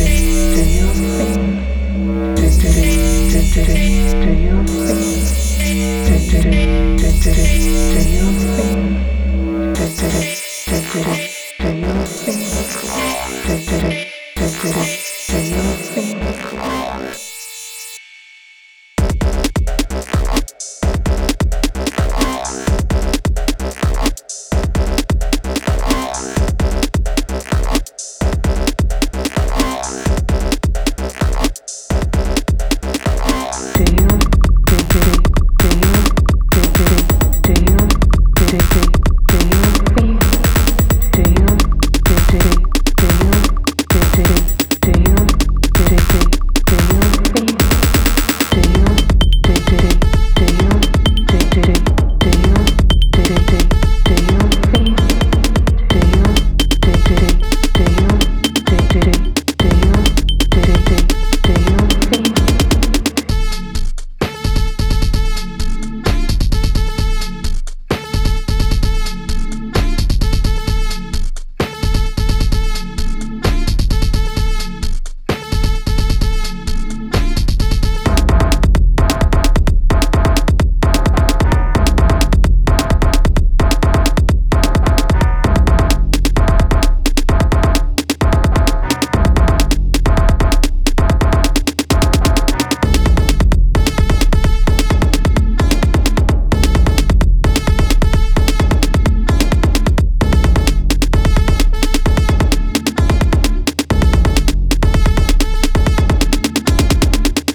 it.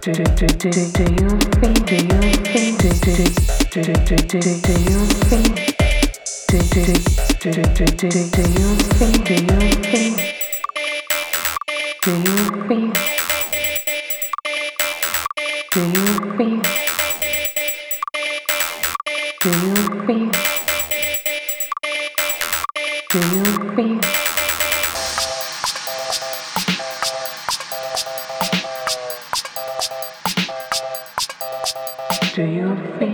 Do you feel? Do you feel? Do you feel?